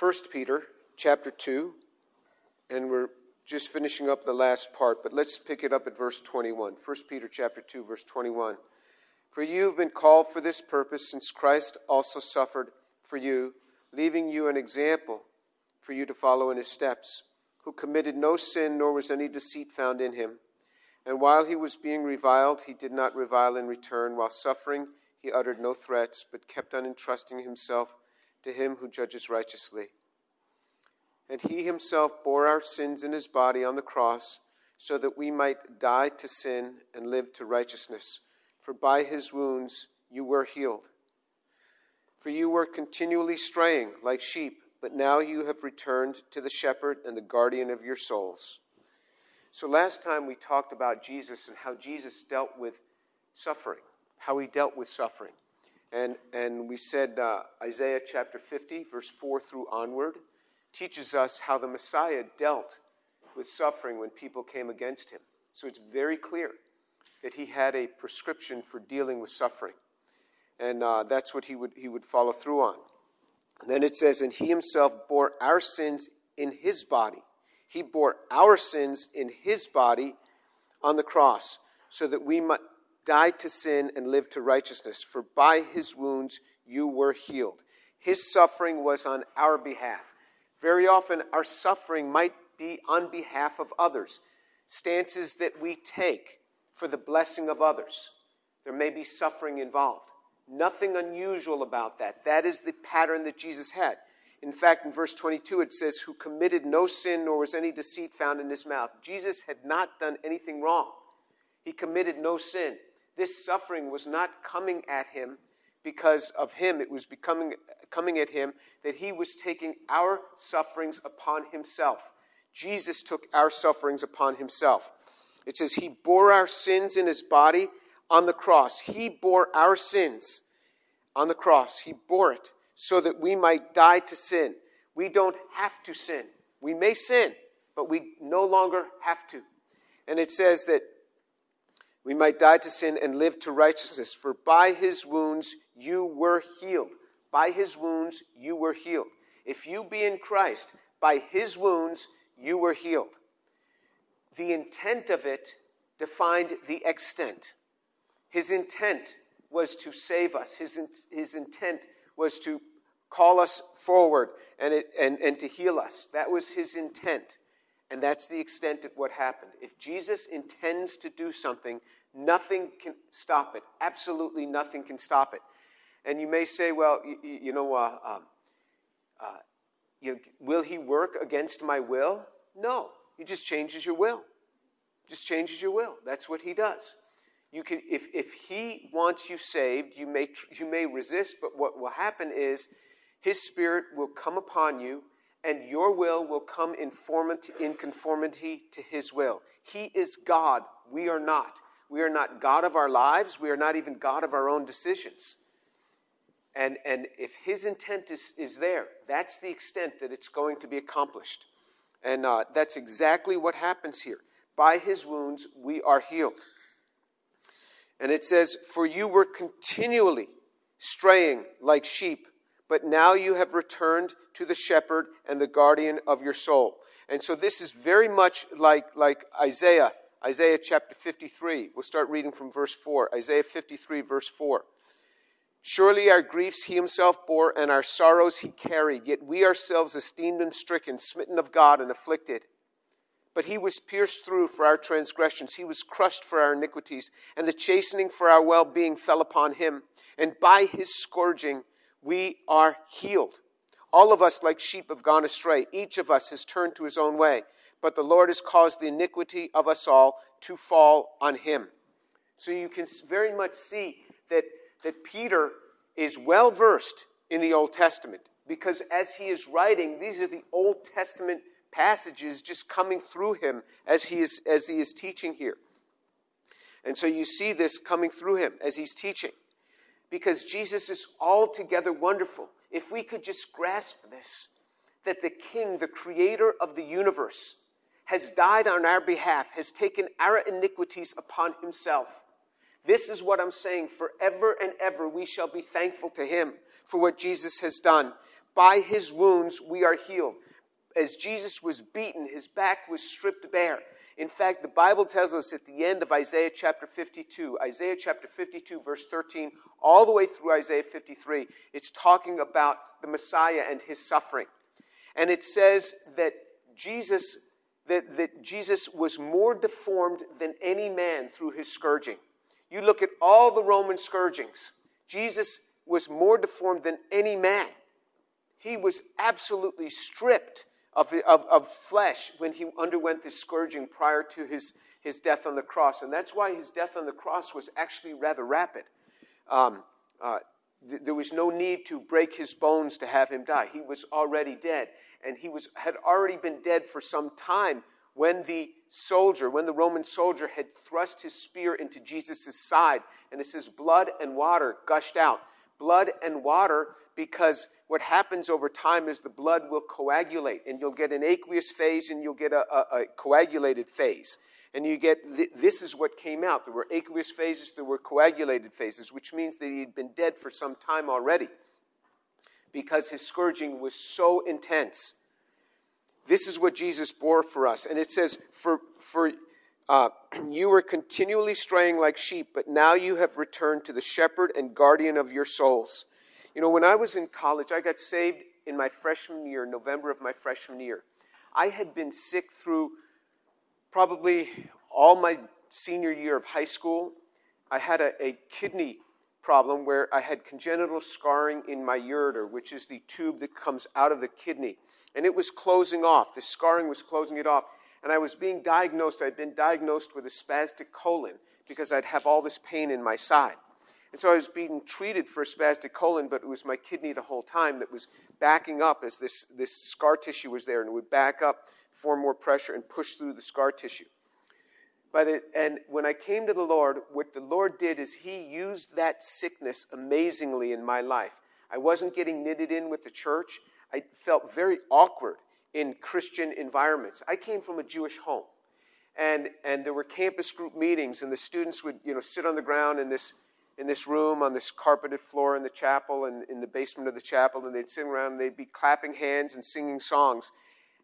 1 Peter chapter 2, and we're just finishing up the last part, but let's pick it up at verse 21. 1 Peter chapter 2, verse 21. For you have been called for this purpose, since Christ also suffered for you, leaving you an example for you to follow in his steps, who committed no sin, nor was any deceit found in him. And while he was being reviled, he did not revile in return. While suffering, he uttered no threats, but kept on entrusting himself to him who judges righteously. And he himself bore our sins in his body on the cross, so that we might die to sin and live to righteousness. For by his wounds you were healed. For you were continually straying like sheep, but now you have returned to the shepherd and the guardian of your souls. So last time we talked about Jesus and how Jesus dealt with suffering, how he dealt with suffering. And, and we said uh, Isaiah chapter 50, verse 4 through onward, teaches us how the Messiah dealt with suffering when people came against him. So it's very clear that he had a prescription for dealing with suffering. And uh, that's what he would, he would follow through on. And then it says, And he himself bore our sins in his body. He bore our sins in his body on the cross, so that we might die to sin and live to righteousness. For by his wounds you were healed. His suffering was on our behalf. Very often, our suffering might be on behalf of others, stances that we take for the blessing of others. There may be suffering involved. Nothing unusual about that. That is the pattern that Jesus had. In fact, in verse 22, it says, Who committed no sin, nor was any deceit found in his mouth. Jesus had not done anything wrong. He committed no sin. This suffering was not coming at him because of him. It was becoming, coming at him that he was taking our sufferings upon himself. Jesus took our sufferings upon himself. It says, He bore our sins in His body on the cross. He bore our sins on the cross. He bore it so that we might die to sin. We don't have to sin. We may sin, but we no longer have to. And it says that we might die to sin and live to righteousness. For by his wounds you were healed. By his wounds you were healed. If you be in Christ, by his wounds you were healed. The intent of it defined the extent. His intent was to save us. His, his intent was to call us forward and, it, and, and to heal us. That was his intent. And that's the extent of what happened. If Jesus intends to do something, nothing can stop it. Absolutely nothing can stop it. And you may say, well, you, you know, uh, um, uh, you will he work against my will? No. He just changes your will. Just changes your will. That's what he does. You can, if, if he wants you saved, you may, you may resist, but what will happen is his spirit will come upon you and your will will come in, in conformity to his will. He is God. We are not. We are not God of our lives. We are not even God of our own decisions. And, and if his intent is, is there, that's the extent that it's going to be accomplished. And uh, that's exactly what happens here. By his wounds, we are healed. And it says, For you were continually straying like sheep, but now you have returned to the shepherd and the guardian of your soul. And so this is very much like, like Isaiah, Isaiah chapter 53. We'll start reading from verse 4. Isaiah 53, verse 4. Surely our griefs he himself bore, and our sorrows he carried, yet we ourselves esteemed him stricken, smitten of God, and afflicted. But he was pierced through for our transgressions, he was crushed for our iniquities, and the chastening for our well being fell upon him. And by his scourging we are healed. All of us, like sheep, have gone astray. Each of us has turned to his own way. But the Lord has caused the iniquity of us all to fall on him. So you can very much see that that Peter is well versed in the Old Testament because as he is writing, these are the Old Testament passages just coming through him as he is, as he is teaching here. And so you see this coming through him as he's teaching because Jesus is altogether wonderful. If we could just grasp this, that the King, the creator of the universe, has died on our behalf, has taken our iniquities upon himself this is what I'm saying. Forever and ever we shall be thankful to Him for what Jesus has done. By his wounds we are healed. As Jesus was beaten, his back was stripped bare. In fact, the Bible tells us at the end of Isaiah chapter 52, Isaiah chapter 52, verse 13, all the way through Isaiah 53, it's talking about the Messiah and his suffering. And it says that Jesus, that, that Jesus was more deformed than any man through his scourging. You look at all the Roman scourgings, Jesus was more deformed than any man. He was absolutely stripped of, of, of flesh when he underwent this scourging prior to his, his death on the cross. And that's why his death on the cross was actually rather rapid. Um, uh, th- there was no need to break his bones to have him die. He was already dead. And he was, had already been dead for some time when the soldier, when the Roman soldier had thrust his spear into Jesus' side. And it says, blood and water gushed out. Blood and water because what happens over time is the blood will coagulate and you'll get an aqueous phase and you'll get a, a, a coagulated phase. And you get, th- this is what came out. There were aqueous phases, there were coagulated phases, which means that he had been dead for some time already because his scourging was so intense. This is what Jesus bore for us. And it says, for, for uh, you were continually straying like sheep, but now you have returned to the shepherd and guardian of your souls. You know, when I was in college, I got saved in my freshman year, November of my freshman year. I had been sick through probably all my senior year of high school. I had a, a kidney problem where I had congenital scarring in my ureter, which is the tube that comes out of the kidney. And it was closing off. The scarring was closing it off. And I was being diagnosed. I'd been diagnosed with a spastic colon because I'd have all this pain in my side. And so I was being treated for a spastic colon, but it was my kidney the whole time that was backing up as this, this scar tissue was there, and it would back up, form more pressure, and push through the scar tissue. The, and when I came to the Lord, what the Lord did is He used that sickness amazingly in my life. I wasn't getting knitted in with the church. I felt very awkward in Christian environments. I came from a Jewish home. And, and there were campus group meetings, and the students would you know, sit on the ground in this in this room on this carpeted floor in the chapel and in the basement of the chapel, and they'd sit around and they'd be clapping hands and singing songs.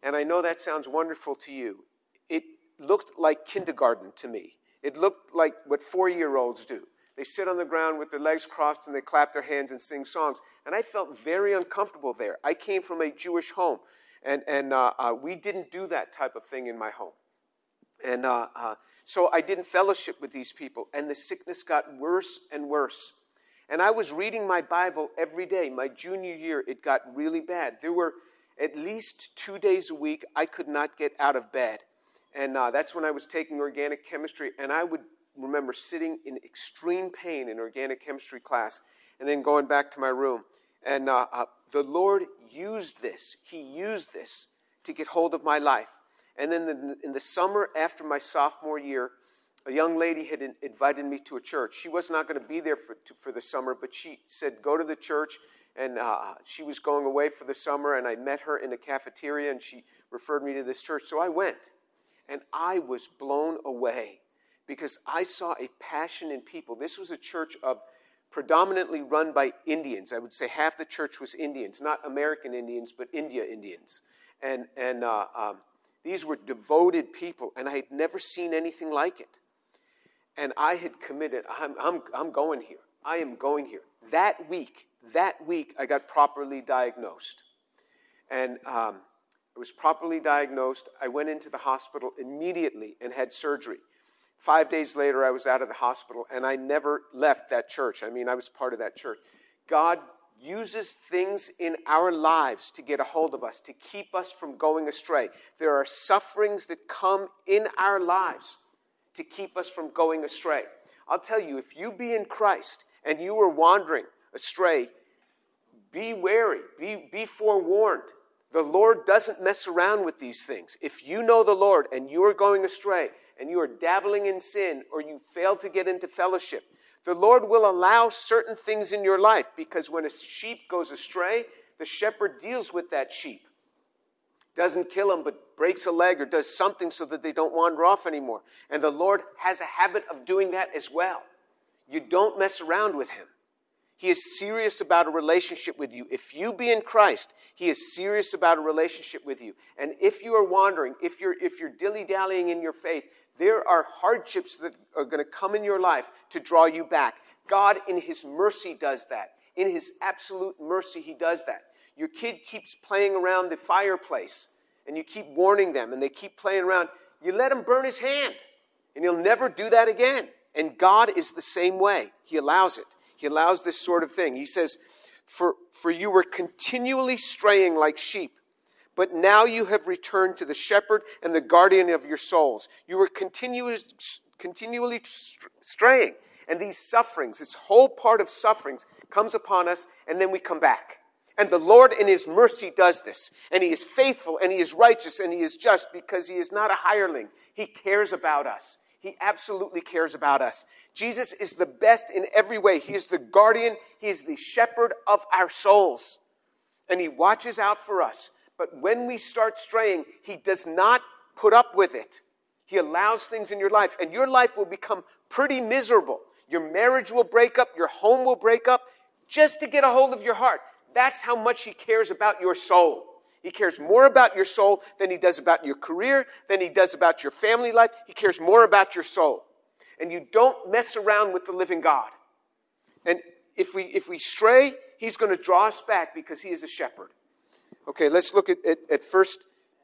And I know that sounds wonderful to you. It looked like kindergarten to me. It looked like what four year olds do. They sit on the ground with their legs crossed and they clap their hands and sing songs. And I felt very uncomfortable there. I came from a Jewish home, and, and uh, uh, we didn't do that type of thing in my home. And uh, uh so I didn't fellowship with these people, and the sickness got worse and worse. And I was reading my Bible every day. My junior year, it got really bad. There were at least two days a week I could not get out of bed. And uh, that's when I was taking organic chemistry, and I would remember sitting in extreme pain in organic chemistry class and then going back to my room. And uh, uh, the Lord used this. He used this to get hold of my life. And then in the summer after my sophomore year, a young lady had invited me to a church. She was not going to be there for, to, for the summer, but she said, Go to the church. And uh, she was going away for the summer, and I met her in the cafeteria, and she referred me to this church. So I went, and I was blown away because I saw a passion in people. This was a church of predominantly run by Indians. I would say half the church was Indians, not American Indians, but India Indians. And, and uh, um, these were devoted people, and I had never seen anything like it. And I had committed, I'm, I'm, I'm going here. I am going here. That week, that week, I got properly diagnosed. And um, I was properly diagnosed. I went into the hospital immediately and had surgery. Five days later, I was out of the hospital, and I never left that church. I mean, I was part of that church. God uses things in our lives to get a hold of us, to keep us from going astray. There are sufferings that come in our lives to keep us from going astray. I'll tell you, if you be in Christ and you are wandering astray, be wary, be, be forewarned. The Lord doesn't mess around with these things. If you know the Lord and you are going astray and you are dabbling in sin or you fail to get into fellowship, the Lord will allow certain things in your life because when a sheep goes astray, the shepherd deals with that sheep. Doesn't kill him, but breaks a leg or does something so that they don't wander off anymore. And the Lord has a habit of doing that as well. You don't mess around with him. He is serious about a relationship with you. If you be in Christ, He is serious about a relationship with you. And if you are wandering, if you're, if you're dilly dallying in your faith, there are hardships that are going to come in your life to draw you back. God, in His mercy, does that. In His absolute mercy, He does that. Your kid keeps playing around the fireplace, and you keep warning them, and they keep playing around. You let him burn his hand, and he'll never do that again. And God is the same way. He allows it. He allows this sort of thing. He says, For, for you were continually straying like sheep, but now you have returned to the shepherd and the guardian of your souls. You were continuous, continually straying. And these sufferings, this whole part of sufferings, comes upon us, and then we come back. And the Lord in His mercy does this. And He is faithful, and He is righteous, and He is just because He is not a hireling. He cares about us. He absolutely cares about us. Jesus is the best in every way. He is the guardian, He is the shepherd of our souls. And He watches out for us. But when we start straying, He does not put up with it. He allows things in your life, and your life will become pretty miserable. Your marriage will break up, your home will break up, just to get a hold of your heart. That's how much He cares about your soul. He cares more about your soul than he does about your career, than he does about your family life. He cares more about your soul. And you don't mess around with the living God. And if we, if we stray, he's going to draw us back because he is a shepherd. Okay, let's look at, at, at 1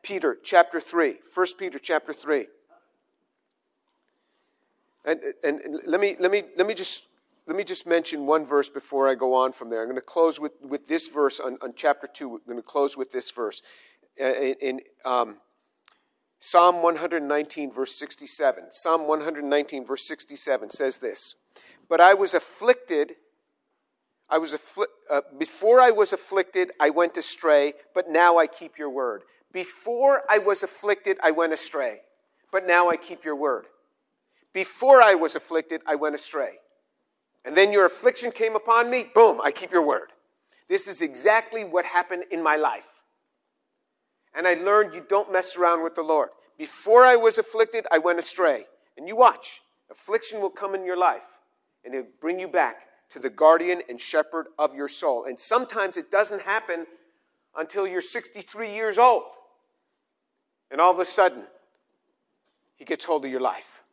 Peter chapter 3. 1 Peter chapter 3. And, and, let, me, let, me, let me just let me just mention one verse before I go on from there. I'm going to close with, with this verse on, on chapter 2. I'm going to close with this verse. In, in um, Psalm 119, verse 67. Psalm 119, verse 67 says this But I was afflicted. I was affli- uh, before I was afflicted, I went astray, but now I keep your word. Before I was afflicted, I went astray, but now I keep your word. Before I was afflicted, I went astray and then your affliction came upon me, boom, I keep your word. This is exactly what happened in my life. And I learned you don't mess around with the Lord. Before I was afflicted, I went astray. And you watch, affliction will come in your life, and it'll bring you back to the guardian and shepherd of your soul. And sometimes it doesn't happen until you're 63 years old. And all of a sudden, he gets hold of your life.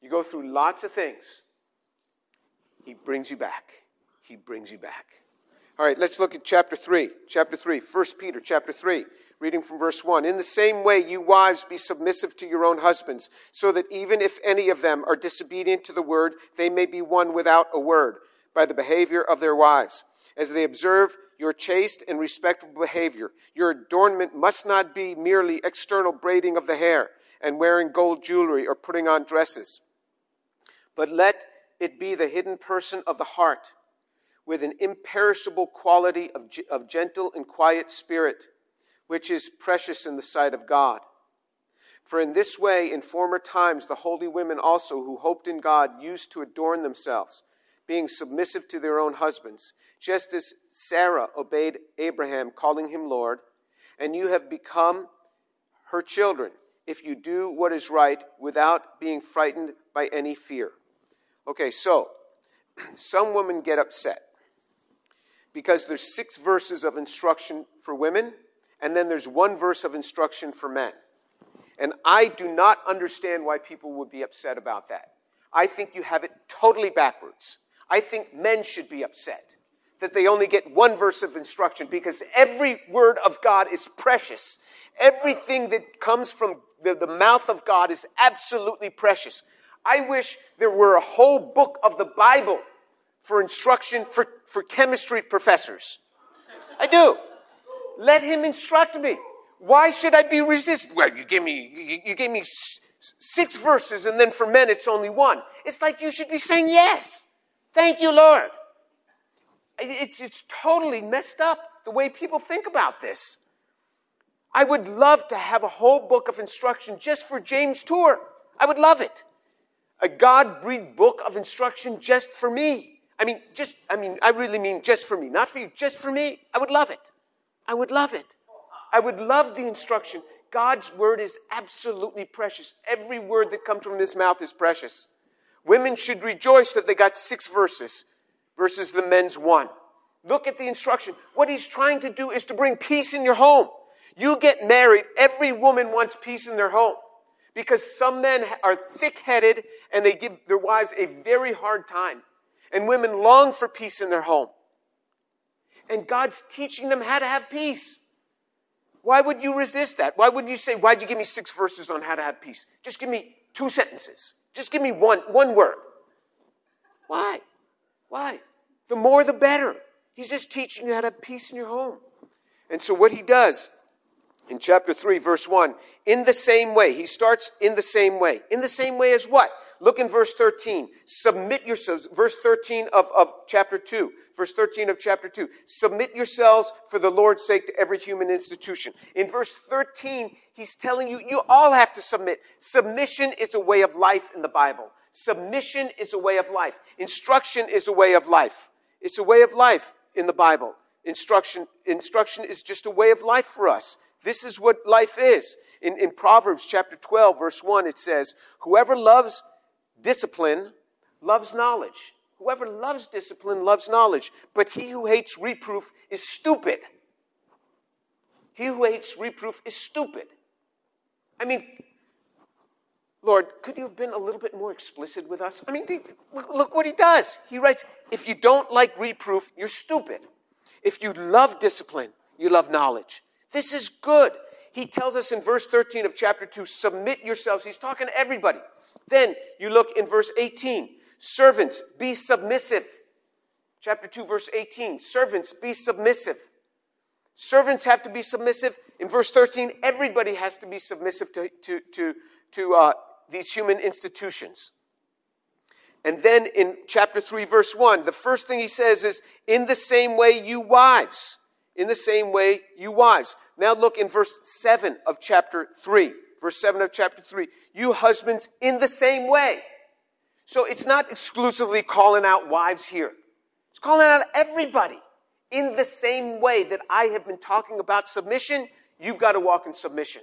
You go through lots of things he brings you back. He brings you back. All right, let's look at chapter 3. Chapter 3, 1 Peter chapter 3, reading from verse 1. In the same way, you wives be submissive to your own husbands, so that even if any of them are disobedient to the word, they may be won without a word by the behavior of their wives. As they observe your chaste and respectable behavior, your adornment must not be merely external braiding of the hair and wearing gold jewelry or putting on dresses. But let it be the hidden person of the heart with an imperishable quality of, of gentle and quiet spirit, which is precious in the sight of God. For in this way, in former times, the holy women also who hoped in God used to adorn themselves, being submissive to their own husbands, just as Sarah obeyed Abraham, calling him Lord, and you have become her children if you do what is right without being frightened by any fear. Okay, so some women get upset because there's six verses of instruction for women, and then there's one verse of instruction for men. And I do not understand why people would be upset about that. I think you have it totally backwards. I think men should be upset that they only get one verse of instruction because every word of God is precious. Everything that comes from the, the mouth of God is absolutely precious. I wish there were a whole book of the Bible for instruction for, for chemistry professors. I do. Let him instruct me. Why should I be resistant? Well, you gave me, you, you gave me six verses and then for men it's only one. It's like you should be saying yes. Thank you, Lord. It's, it's totally messed up the way people think about this. I would love to have a whole book of instruction just for James Tour. I would love it a God breathed book of instruction just for me. I mean, just, I mean, I really mean just for me, not for you, just for me. I would love it. I would love it. I would love the instruction. God's word is absolutely precious. Every word that comes from his mouth is precious. Women should rejoice that they got six verses versus the men's one. Look at the instruction. What he's trying to do is to bring peace in your home. You get married, every woman wants peace in their home. Because some men are thick headed and they give their wives a very hard time. And women long for peace in their home. And God's teaching them how to have peace. Why would you resist that? Why would you say, Why'd you give me six verses on how to have peace? Just give me two sentences. Just give me one, one word. Why? Why? The more the better. He's just teaching you how to have peace in your home. And so what he does in chapter 3, verse 1, in the same way, he starts in the same way. In the same way as what? Look in verse 13. Submit yourselves, verse 13 of, of chapter 2. Verse 13 of chapter 2. Submit yourselves for the Lord's sake to every human institution. In verse 13, he's telling you, you all have to submit. Submission is a way of life in the Bible. Submission is a way of life. Instruction is a way of life. It's a way of life in the Bible. Instruction, instruction is just a way of life for us. This is what life is. In, in Proverbs chapter 12, verse 1, it says, Whoever loves discipline loves knowledge. Whoever loves discipline loves knowledge. But he who hates reproof is stupid. He who hates reproof is stupid. I mean, Lord, could you have been a little bit more explicit with us? I mean, look what he does. He writes, if you don't like reproof, you're stupid. If you love discipline, you love knowledge. This is good. He tells us in verse 13 of chapter 2, submit yourselves. He's talking to everybody. Then you look in verse 18. Servants, be submissive. Chapter 2, verse 18. Servants, be submissive. Servants have to be submissive. In verse 13, everybody has to be submissive to, to, to, to uh, these human institutions. And then in chapter 3, verse 1, the first thing he says is, In the same way, you wives. In the same way, you wives. Now look in verse 7 of chapter 3 verse 7 of chapter 3. You husbands in the same way. So it's not exclusively calling out wives here. It's calling out everybody in the same way that I have been talking about submission. You've got to walk in submission.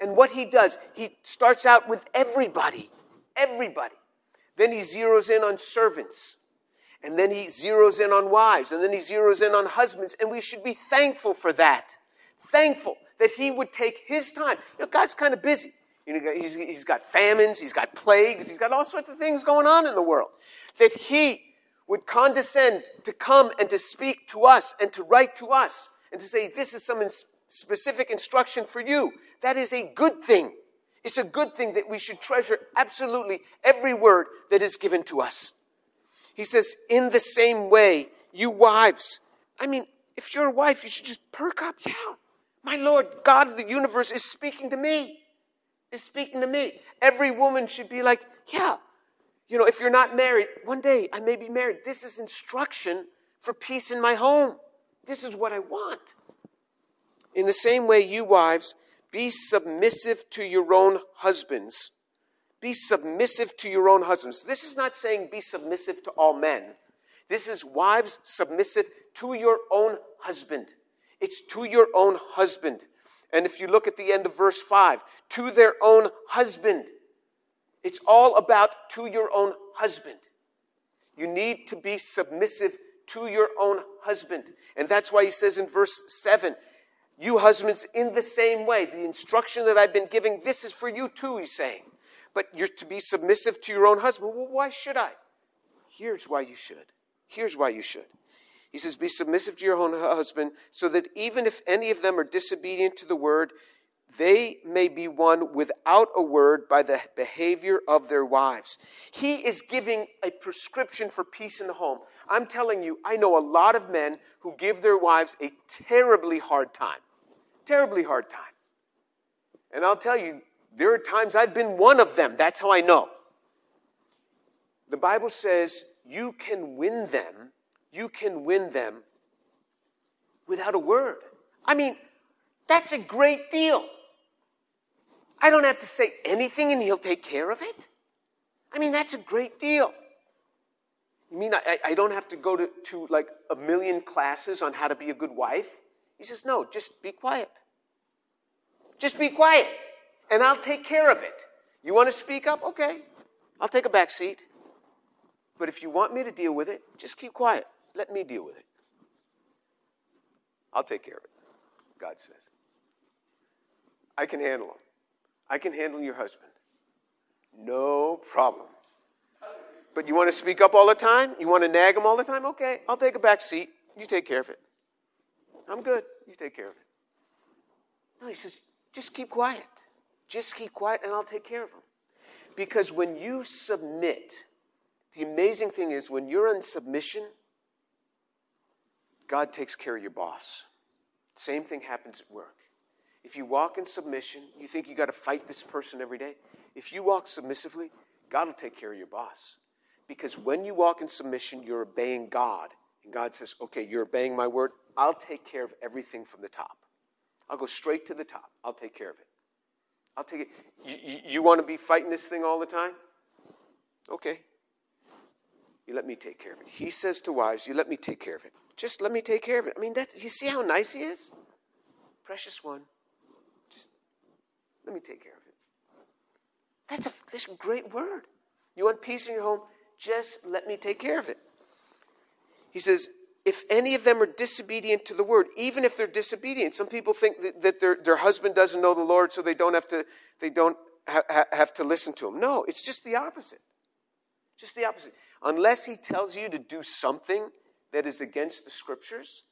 And what he does, he starts out with everybody. Everybody. Then he zeroes in on servants. And then he zeroes in on wives. And then he zeroes in on husbands. And we should be thankful for that. Thankful that he would take his time. You know, God's kind of busy. He's, he's got famines, he's got plagues, he's got all sorts of things going on in the world. That he would condescend to come and to speak to us and to write to us and to say, this is some specific instruction for you. That is a good thing. It's a good thing that we should treasure absolutely every word that is given to us. He says, in the same way, you wives. I mean, if you're a wife, you should just perk up. Yeah, my Lord, God of the universe is speaking to me. Is speaking to me. Every woman should be like, yeah, you know, if you're not married, one day I may be married. This is instruction for peace in my home. This is what I want. In the same way, you wives, be submissive to your own husbands. Be submissive to your own husbands. This is not saying be submissive to all men. This is wives submissive to your own husband. It's to your own husband. And if you look at the end of verse 5, to their own husband. It's all about to your own husband. You need to be submissive to your own husband. And that's why he says in verse 7, you husbands, in the same way, the instruction that I've been giving, this is for you too, he's saying. But you're to be submissive to your own husband. Well, why should I? Here's why you should. Here's why you should. He says, Be submissive to your own husband, so that even if any of them are disobedient to the word, they may be won without a word by the behavior of their wives. He is giving a prescription for peace in the home. I'm telling you, I know a lot of men who give their wives a terribly hard time. Terribly hard time. And I'll tell you, there are times I've been one of them. That's how I know. The Bible says you can win them you can win them without a word. I mean, that's a great deal. I don't have to say anything and he'll take care of it. I mean, that's a great deal. You mean I, I don't have to go to, to like a million classes on how to be a good wife? He says, no, just be quiet. Just be quiet and I'll take care of it. You want to speak up? Okay. I'll take a back seat. but if you want me to deal with it, just keep quiet. Let me deal with it. I'll take care of it, God says. I can handle him. I can handle your husband. No problem. But you want to speak up all the time? You want to nag him all the time? Okay, I'll take a back seat. You take care of it. I'm good. You take care of it. No, he says, just keep quiet. Just keep quiet and I'll take care of him. Because when you submit, the amazing thing is when you're in submission, God takes care of your boss. Same thing happens at work. If you walk in submission, you think you got to fight this person every day. If you walk submissively, God will take care of your boss. Because when you walk in submission, you're obeying God. And God says, okay, you're obeying my word. I'll take care of everything from the top. I'll go straight to the top. I'll take care of it. I'll take it. You, you, you want to be fighting this thing all the time? Okay. You let me take care of it. He says to wives, You let me take care of it. Just let me take care of it. I mean, that, you see how nice he is? Precious one. Just let me take care of it. That's a, that's a great word. You want peace in your home? Just let me take care of it. He says, if any of them are disobedient to the word, even if they're disobedient, some people think that, that their, their husband doesn't know the Lord, so they don't have to, they don't ha- have to listen to him. No, it's just the opposite. Just the opposite. Unless he tells you to do something that is against the scriptures,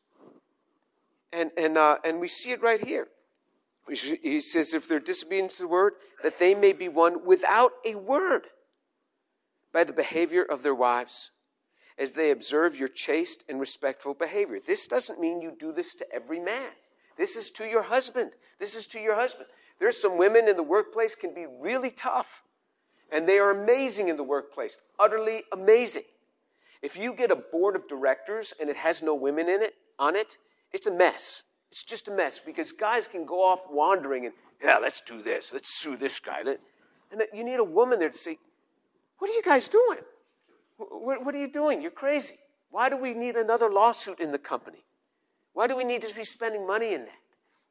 and, and, uh, and we see it right here. He says, if they're disobedient to the word, that they may be won without a word by the behavior of their wives as they observe your chaste and respectful behavior. This doesn't mean you do this to every man. This is to your husband. This is to your husband. There's some women in the workplace can be really tough. And they are amazing in the workplace. Utterly amazing. If you get a board of directors and it has no women in it on it, it's a mess. It's just a mess because guys can go off wandering and, yeah, let's do this. Let's sue this guy. And you need a woman there to say, what are you guys doing? What, are you doing? You're crazy. Why do we need another lawsuit in the company? Why do we need to be spending money in that?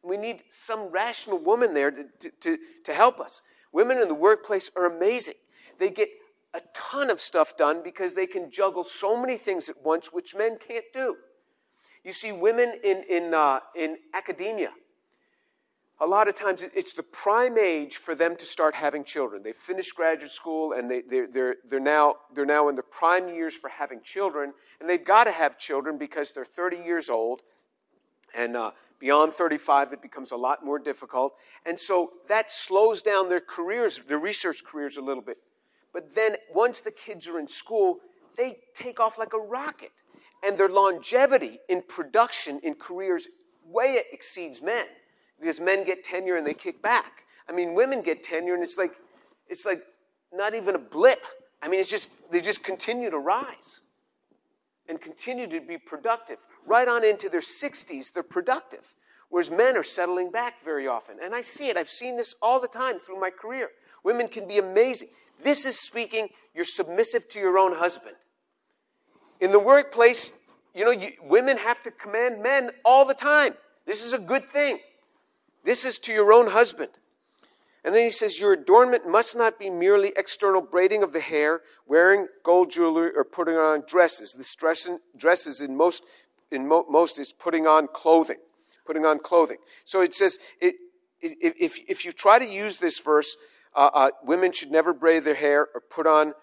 We need some rational woman there to, to, to, to help us. Women in the workplace are amazing. They get a ton of stuff done because they can juggle so many things at once, which men can't do. You see, women in, in, uh, in academia, a lot of times it's the prime age for them to start having children. They've finished graduate school and they, they're, they're, they're, now, they're now in the prime years for having children. And they've got to have children because they're 30 years old. And uh, beyond 35, it becomes a lot more difficult. And so that slows down their careers, their research careers a little bit. But then once the kids are in school, they take off like a rocket. And their longevity in production, in careers, way exceeds men because men get tenure and they kick back. I mean, women get tenure and it's like, it's like not even a blip. I mean, it's just, they just continue to rise and continue to be productive. Right on into their 60s, they're productive. Whereas men are settling back very often. And I see it. I've seen this all the time through my career. Women can be amazing. This is speaking, you're submissive to your own husband. In the workplace, you know, you, women have to command men all the time. This is a good thing. This is to your own husband. And then he says, Your adornment must not be merely external braiding of the hair, wearing gold jewelry, or putting on dresses. This dress, dresses in most, in mo, most is putting on clothing. Putting on clothing. So it says, it, if, if you try to use this verse, uh, uh, women should never braid their hair or put on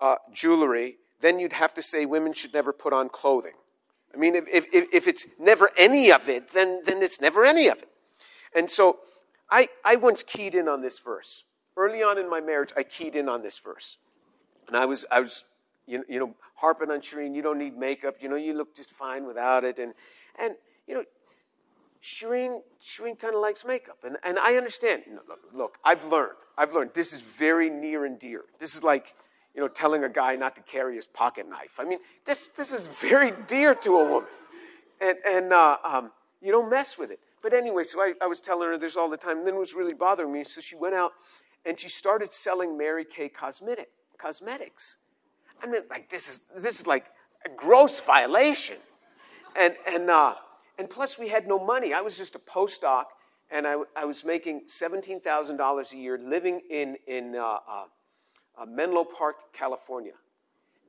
uh, jewelry, then you'd have to say women should never put on clothing. I mean, if, if, if it's never any of it, then, then it's never any of it. And so I, I once keyed in on this verse. Early on in my marriage, I keyed in on this verse. And I was, I was you, you know, harping on Shireen, you don't need makeup, you know, you look just fine without it. And, and you know, Shireen, Shireen kind of likes makeup. And, and I understand. Look, look, I've learned. I've learned this is very near and dear. This is like, you know, telling a guy not to carry his pocket knife. I mean, this, this is very dear to a woman. And, and uh, um, you don't mess with it. But anyway, so I, I was telling her this all the time, and then it was really bothering me. So she went out and she started selling Mary Kay cosmetic, cosmetics. I mean, like this is this is like a gross violation. And and uh, and plus we had no money. I was just a postdoc, and I, I was making seventeen thousand dollars a year, living in in uh, uh, uh Menlo Park, California.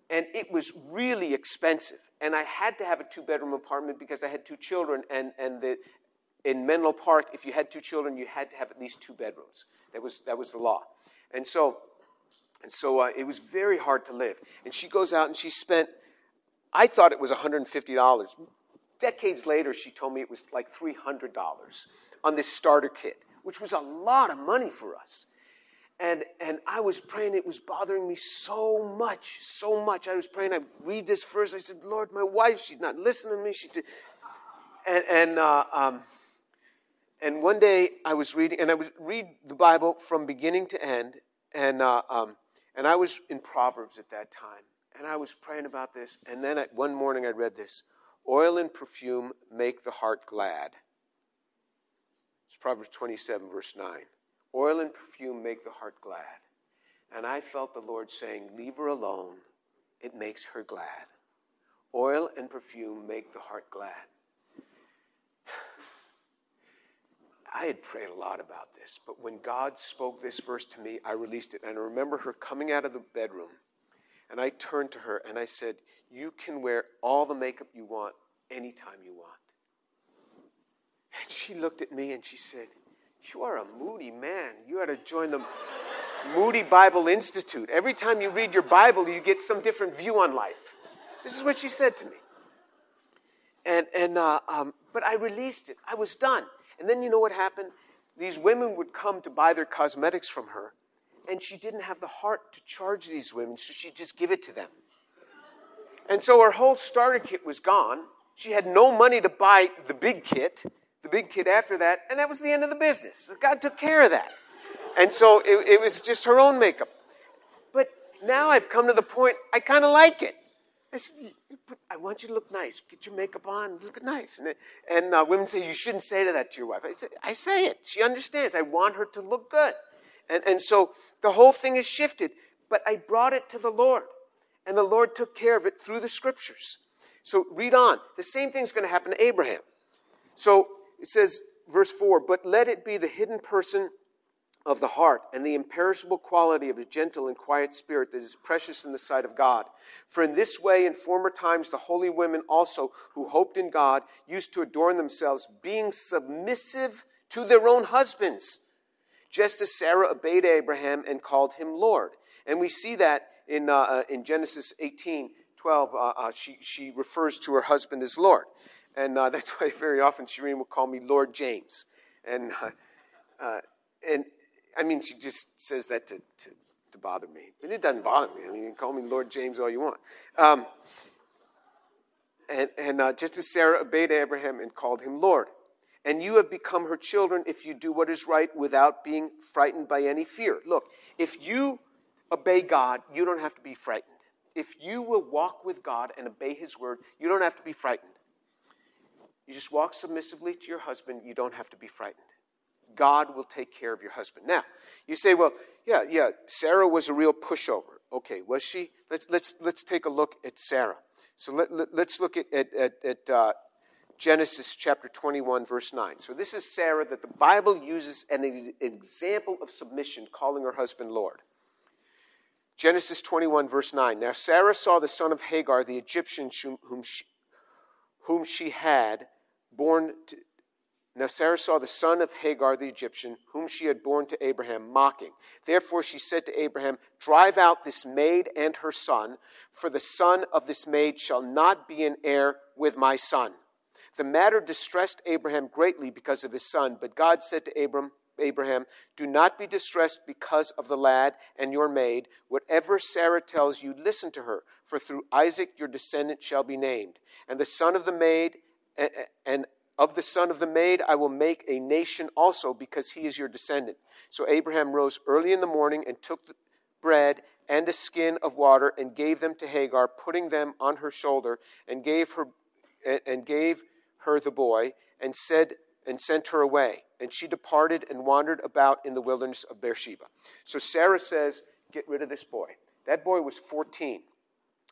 and it was really expensive. And I had to have a two bedroom apartment because I had two children, and, and the, in Menlo Park, if you had two children, you had to have at least two bedrooms. That was, that was the law. And so, and so uh, it was very hard to live. And she goes out and she spent, I thought it was $150. Decades later, she told me it was like $300 on this starter kit, which was a lot of money for us. And, and I was praying, it was bothering me so much, so much. I was praying, I read this verse, I said, Lord, my wife, she's not listening to me. She did. And, and, uh, um, and one day I was reading, and I would read the Bible from beginning to end, and, uh, um, and I was in Proverbs at that time. And I was praying about this, and then I, one morning I read this Oil and perfume make the heart glad. It's Proverbs 27, verse 9. Oil and perfume make the heart glad. And I felt the Lord saying, Leave her alone. It makes her glad. Oil and perfume make the heart glad. I had prayed a lot about this, but when God spoke this verse to me, I released it. And I remember her coming out of the bedroom, and I turned to her and I said, You can wear all the makeup you want anytime you want. And she looked at me and she said, you are a moody man. You ought to join the Moody Bible Institute. Every time you read your Bible, you get some different view on life. This is what she said to me. And, and uh, um, but I released it. I was done. And then you know what happened? These women would come to buy their cosmetics from her, and she didn't have the heart to charge these women, so she'd just give it to them. And so her whole starter kit was gone. She had no money to buy the big kit the big kit after that, and that was the end of the business. God took care of that. And so it, it was just her own makeup. But now I've come to the point, I kind of like it. I said, I want you to look nice. Get your makeup on, look nice. And, and uh, women say, you shouldn't say that to your wife. I, say, I say it. She understands. I want her to look good. And, and so the whole thing is shifted. But I brought it to the Lord. And the Lord took care of it through the scriptures. So read on. The same thing's going to happen to Abraham. So it says, verse 4 But let it be the hidden person of the heart and the imperishable quality of a gentle and quiet spirit that is precious in the sight of God. For in this way, in former times, the holy women also who hoped in God used to adorn themselves, being submissive to their own husbands, just as Sarah obeyed Abraham and called him Lord. And we see that in, uh, uh in Genesis 18 12. Uh, uh, she, she refers to her husband as Lord. And uh, that's why very often Shireen will call me Lord James. And, uh, and I mean, she just says that to, to, to, bother me. And it doesn't bother me. I mean, you can call me Lord James all you want. Um, and and just as Sarah obeyed Abraham and called him Lord. And you have become her children if you do what is right without being frightened by any fear. Look, if you obey God, you don't have to be frightened. If you will walk with God and obey His word, you don't have to be frightened. You just walk submissively to your husband. You don't have to be frightened. God will take care of your husband. Now, you say, well, yeah, yeah, Sarah was a real pushover. Okay, was she? Let's, let's, let's take a look at Sarah. So let, let, us look at, at, at, at uh, Genesis chapter 21, verse 9. So this is Sarah that the Bible uses an example of submission, calling her husband Lord. Genesis 21, verse 9. Now Sarah saw the son of Hagar, the Egyptian, whom she, whom she had born to, now Sarah saw the son of Hagar the Egyptian, whom she had borne to Abraham, mocking. Therefore she said to Abraham, Drive out this maid and her son, for the son of this maid shall not be an heir with my son. The matter distressed Abraham greatly because of his son, but God said to Abram, Abraham, Do not be distressed because of the lad and your maid. Whatever Sarah tells you, listen to her, for through Isaac your descendant shall be named. And the son of the maid and of the son of the maid I will make a nation also, because he is your descendant. So Abraham rose early in the morning and took the bread and a skin of water and gave them to Hagar, putting them on her shoulder, and gave her and gave her the boy, and said and sent her away. And she departed and wandered about in the wilderness of Beersheba. So Sarah says, Get rid of this boy. That boy was 14.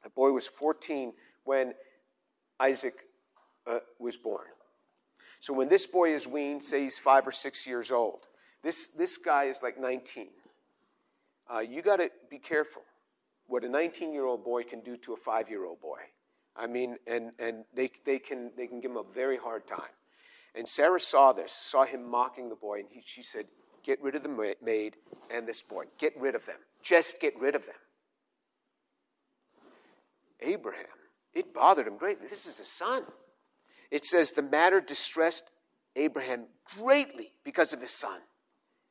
That boy was 14 when Isaac uh, was born. So when this boy is weaned, say he's five or six years old, this, this guy is like 19. Uh, you got to be careful what a 19 year old boy can do to a five year old boy. I mean, and, and they, they, can, they can give him a very hard time. And Sarah saw this, saw him mocking the boy, and he, she said, Get rid of the maid and this boy. Get rid of them. Just get rid of them. Abraham, it bothered him greatly. This is a son. It says, The matter distressed Abraham greatly because of his son.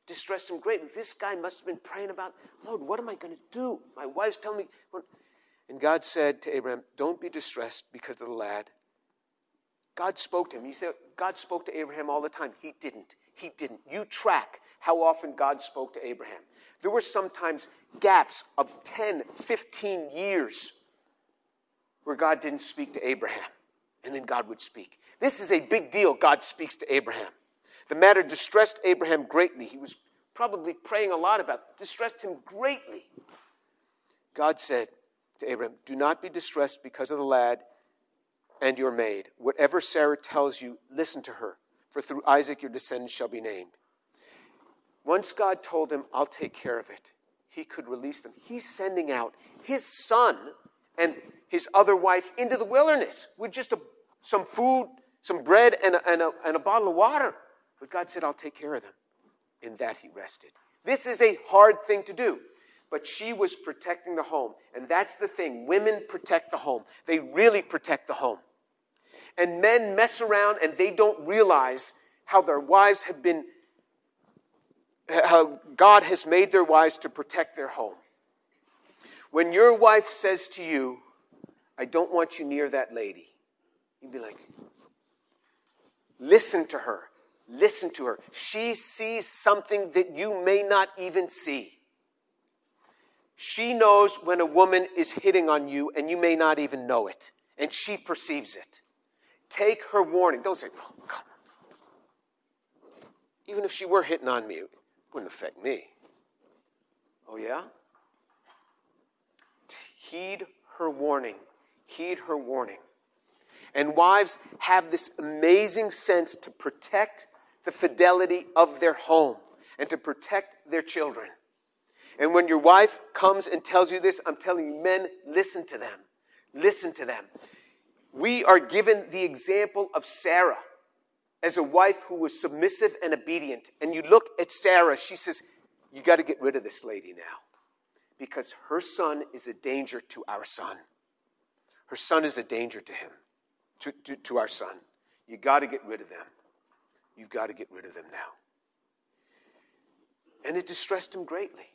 Distressed him greatly. This guy must have been praying about, Lord, what am I going to do? My wife's telling me. What? And God said to Abraham, Don't be distressed because of the lad. God spoke to him. You say, God spoke to Abraham all the time. He didn't. He didn't. You track how often God spoke to Abraham. There were sometimes gaps of 10, 15 years where God didn't speak to Abraham, and then God would speak. This is a big deal. God speaks to Abraham. The matter distressed Abraham greatly. He was probably praying a lot about it, distressed him greatly. God said, to Abraham, Do not be distressed because of the lad and your maid. Whatever Sarah tells you, listen to her, for through Isaac your descendants shall be named. Once God told him, I'll take care of it, he could release them. He's sending out his son and his other wife into the wilderness with just a, some food, some bread, and a, and, a, and a bottle of water. But God said, I'll take care of them. In that he rested. This is a hard thing to do but she was protecting the home. And that's the thing women protect the home, they really protect the home. And men mess around and they don't realize how their wives have been, how God has made their wives to protect their home. When your wife says to you, I don't want you near that lady, you'd be like, listen to her. Listen to her. She sees something that you may not even see. She knows when a woman is hitting on you and you may not even know it, and she perceives it. Take her warning. Don't say, oh, on. Even if she were hitting on me, it wouldn't affect me. Oh, yeah? Heed her warning. Heed her warning. And wives have this amazing sense to protect the fidelity of their home and to protect their children. And when your wife comes and tells you this, I'm telling you, men, listen to them. Listen to them. We are given the example of Sarah as a wife who was submissive and obedient. And you look at Sarah, she says, You got to get rid of this lady now because her son is a danger to our son. Her son is a danger to him, to, to, to our son. You got to get rid of them. You've got to get rid of them now. And it distressed him greatly.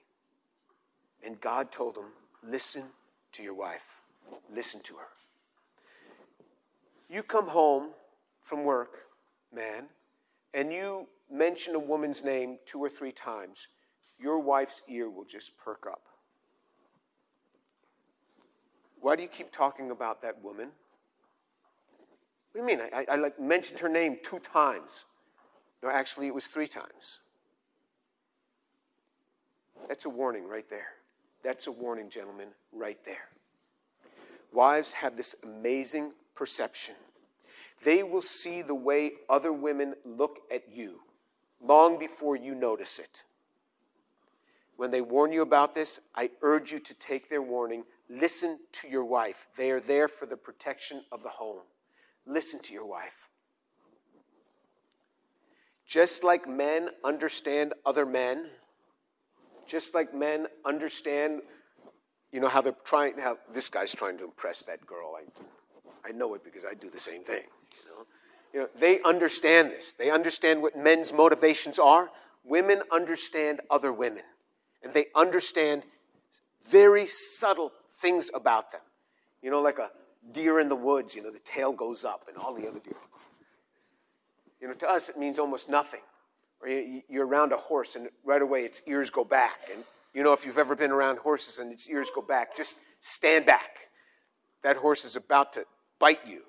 And God told him, Listen to your wife. Listen to her. You come home from work, man, and you mention a woman's name two or three times, your wife's ear will just perk up. Why do you keep talking about that woman? What do you mean? I, I, I like mentioned her name two times. No, actually, it was three times. That's a warning right there. That's a warning, gentlemen, right there. Wives have this amazing perception. They will see the way other women look at you long before you notice it. When they warn you about this, I urge you to take their warning. Listen to your wife. They are there for the protection of the home. Listen to your wife. Just like men understand other men, just like men understand, you know, how they're trying, how this guy's trying to impress that girl. I, I know it because I do the same thing. You know? you know, they understand this. They understand what men's motivations are. Women understand other women, and they understand very subtle things about them. You know, like a deer in the woods. You know, the tail goes up, and all the other deer. You know, to us it means almost nothing. Or you're around a horse and right away its ears go back. And you know, if you've ever been around horses and its ears go back, just stand back. That horse is about to bite you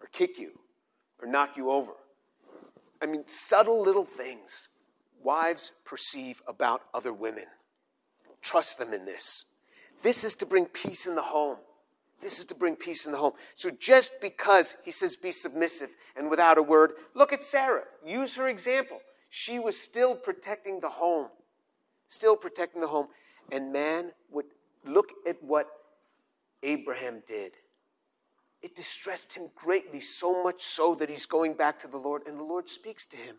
or kick you or knock you over. I mean, subtle little things wives perceive about other women. Trust them in this. This is to bring peace in the home. This is to bring peace in the home. So just because he says be submissive and without a word, look at Sarah. Use her example she was still protecting the home. Still protecting the home. And man, would look at what Abraham did. It distressed him greatly, so much so that he's going back to the Lord, and the Lord speaks to him.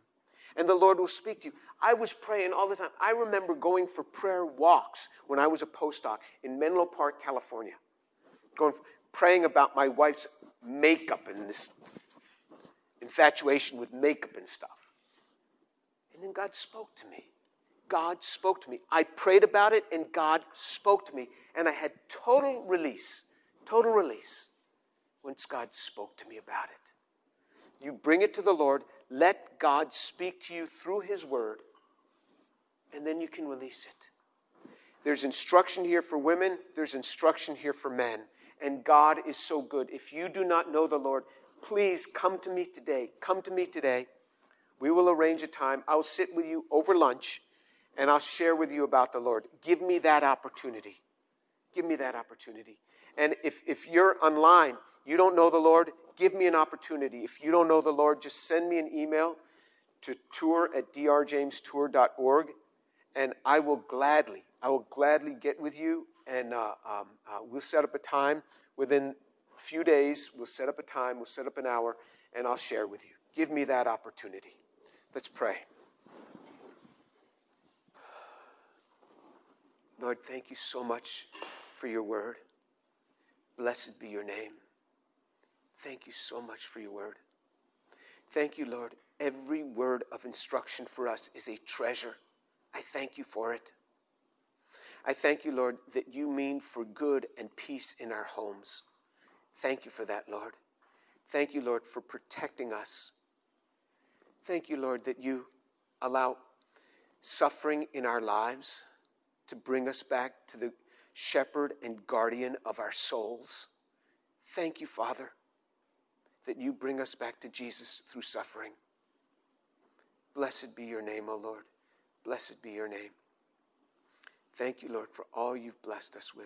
And the Lord will speak to you. I was praying all the time. I remember going for prayer walks when I was a postdoc in Menlo Park, California. Going praying about my wife's makeup and this infatuation with makeup and stuff. And then God spoke to me. God spoke to me. I prayed about it and God spoke to me. And I had total release, total release once God spoke to me about it. You bring it to the Lord, let God speak to you through His Word, and then you can release it. There's instruction here for women, there's instruction here for men. And God is so good. If you do not know the Lord, please come to me today. Come to me today. We will arrange a time. I'll sit with you over lunch and I'll share with you about the Lord. Give me that opportunity. Give me that opportunity. And if, if you're online, you don't know the Lord, give me an opportunity. If you don't know the Lord, just send me an email to tour at drjamestour.org and I will gladly, I will gladly get with you and uh, um, uh, we'll set up a time within a few days. We'll set up a time, we'll set up an hour, and I'll share with you. Give me that opportunity. Let's pray. Lord, thank you so much for your word. Blessed be your name. Thank you so much for your word. Thank you, Lord. Every word of instruction for us is a treasure. I thank you for it. I thank you, Lord, that you mean for good and peace in our homes. Thank you for that, Lord. Thank you, Lord, for protecting us. Thank you, Lord, that you allow suffering in our lives to bring us back to the shepherd and guardian of our souls. Thank you, Father, that you bring us back to Jesus through suffering. Blessed be your name, O Lord. Blessed be your name. Thank you, Lord, for all you've blessed us with.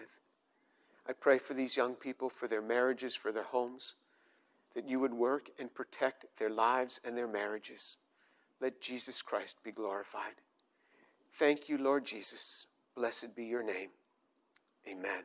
I pray for these young people, for their marriages, for their homes, that you would work and protect their lives and their marriages. Let Jesus Christ be glorified. Thank you, Lord Jesus. Blessed be your name. Amen.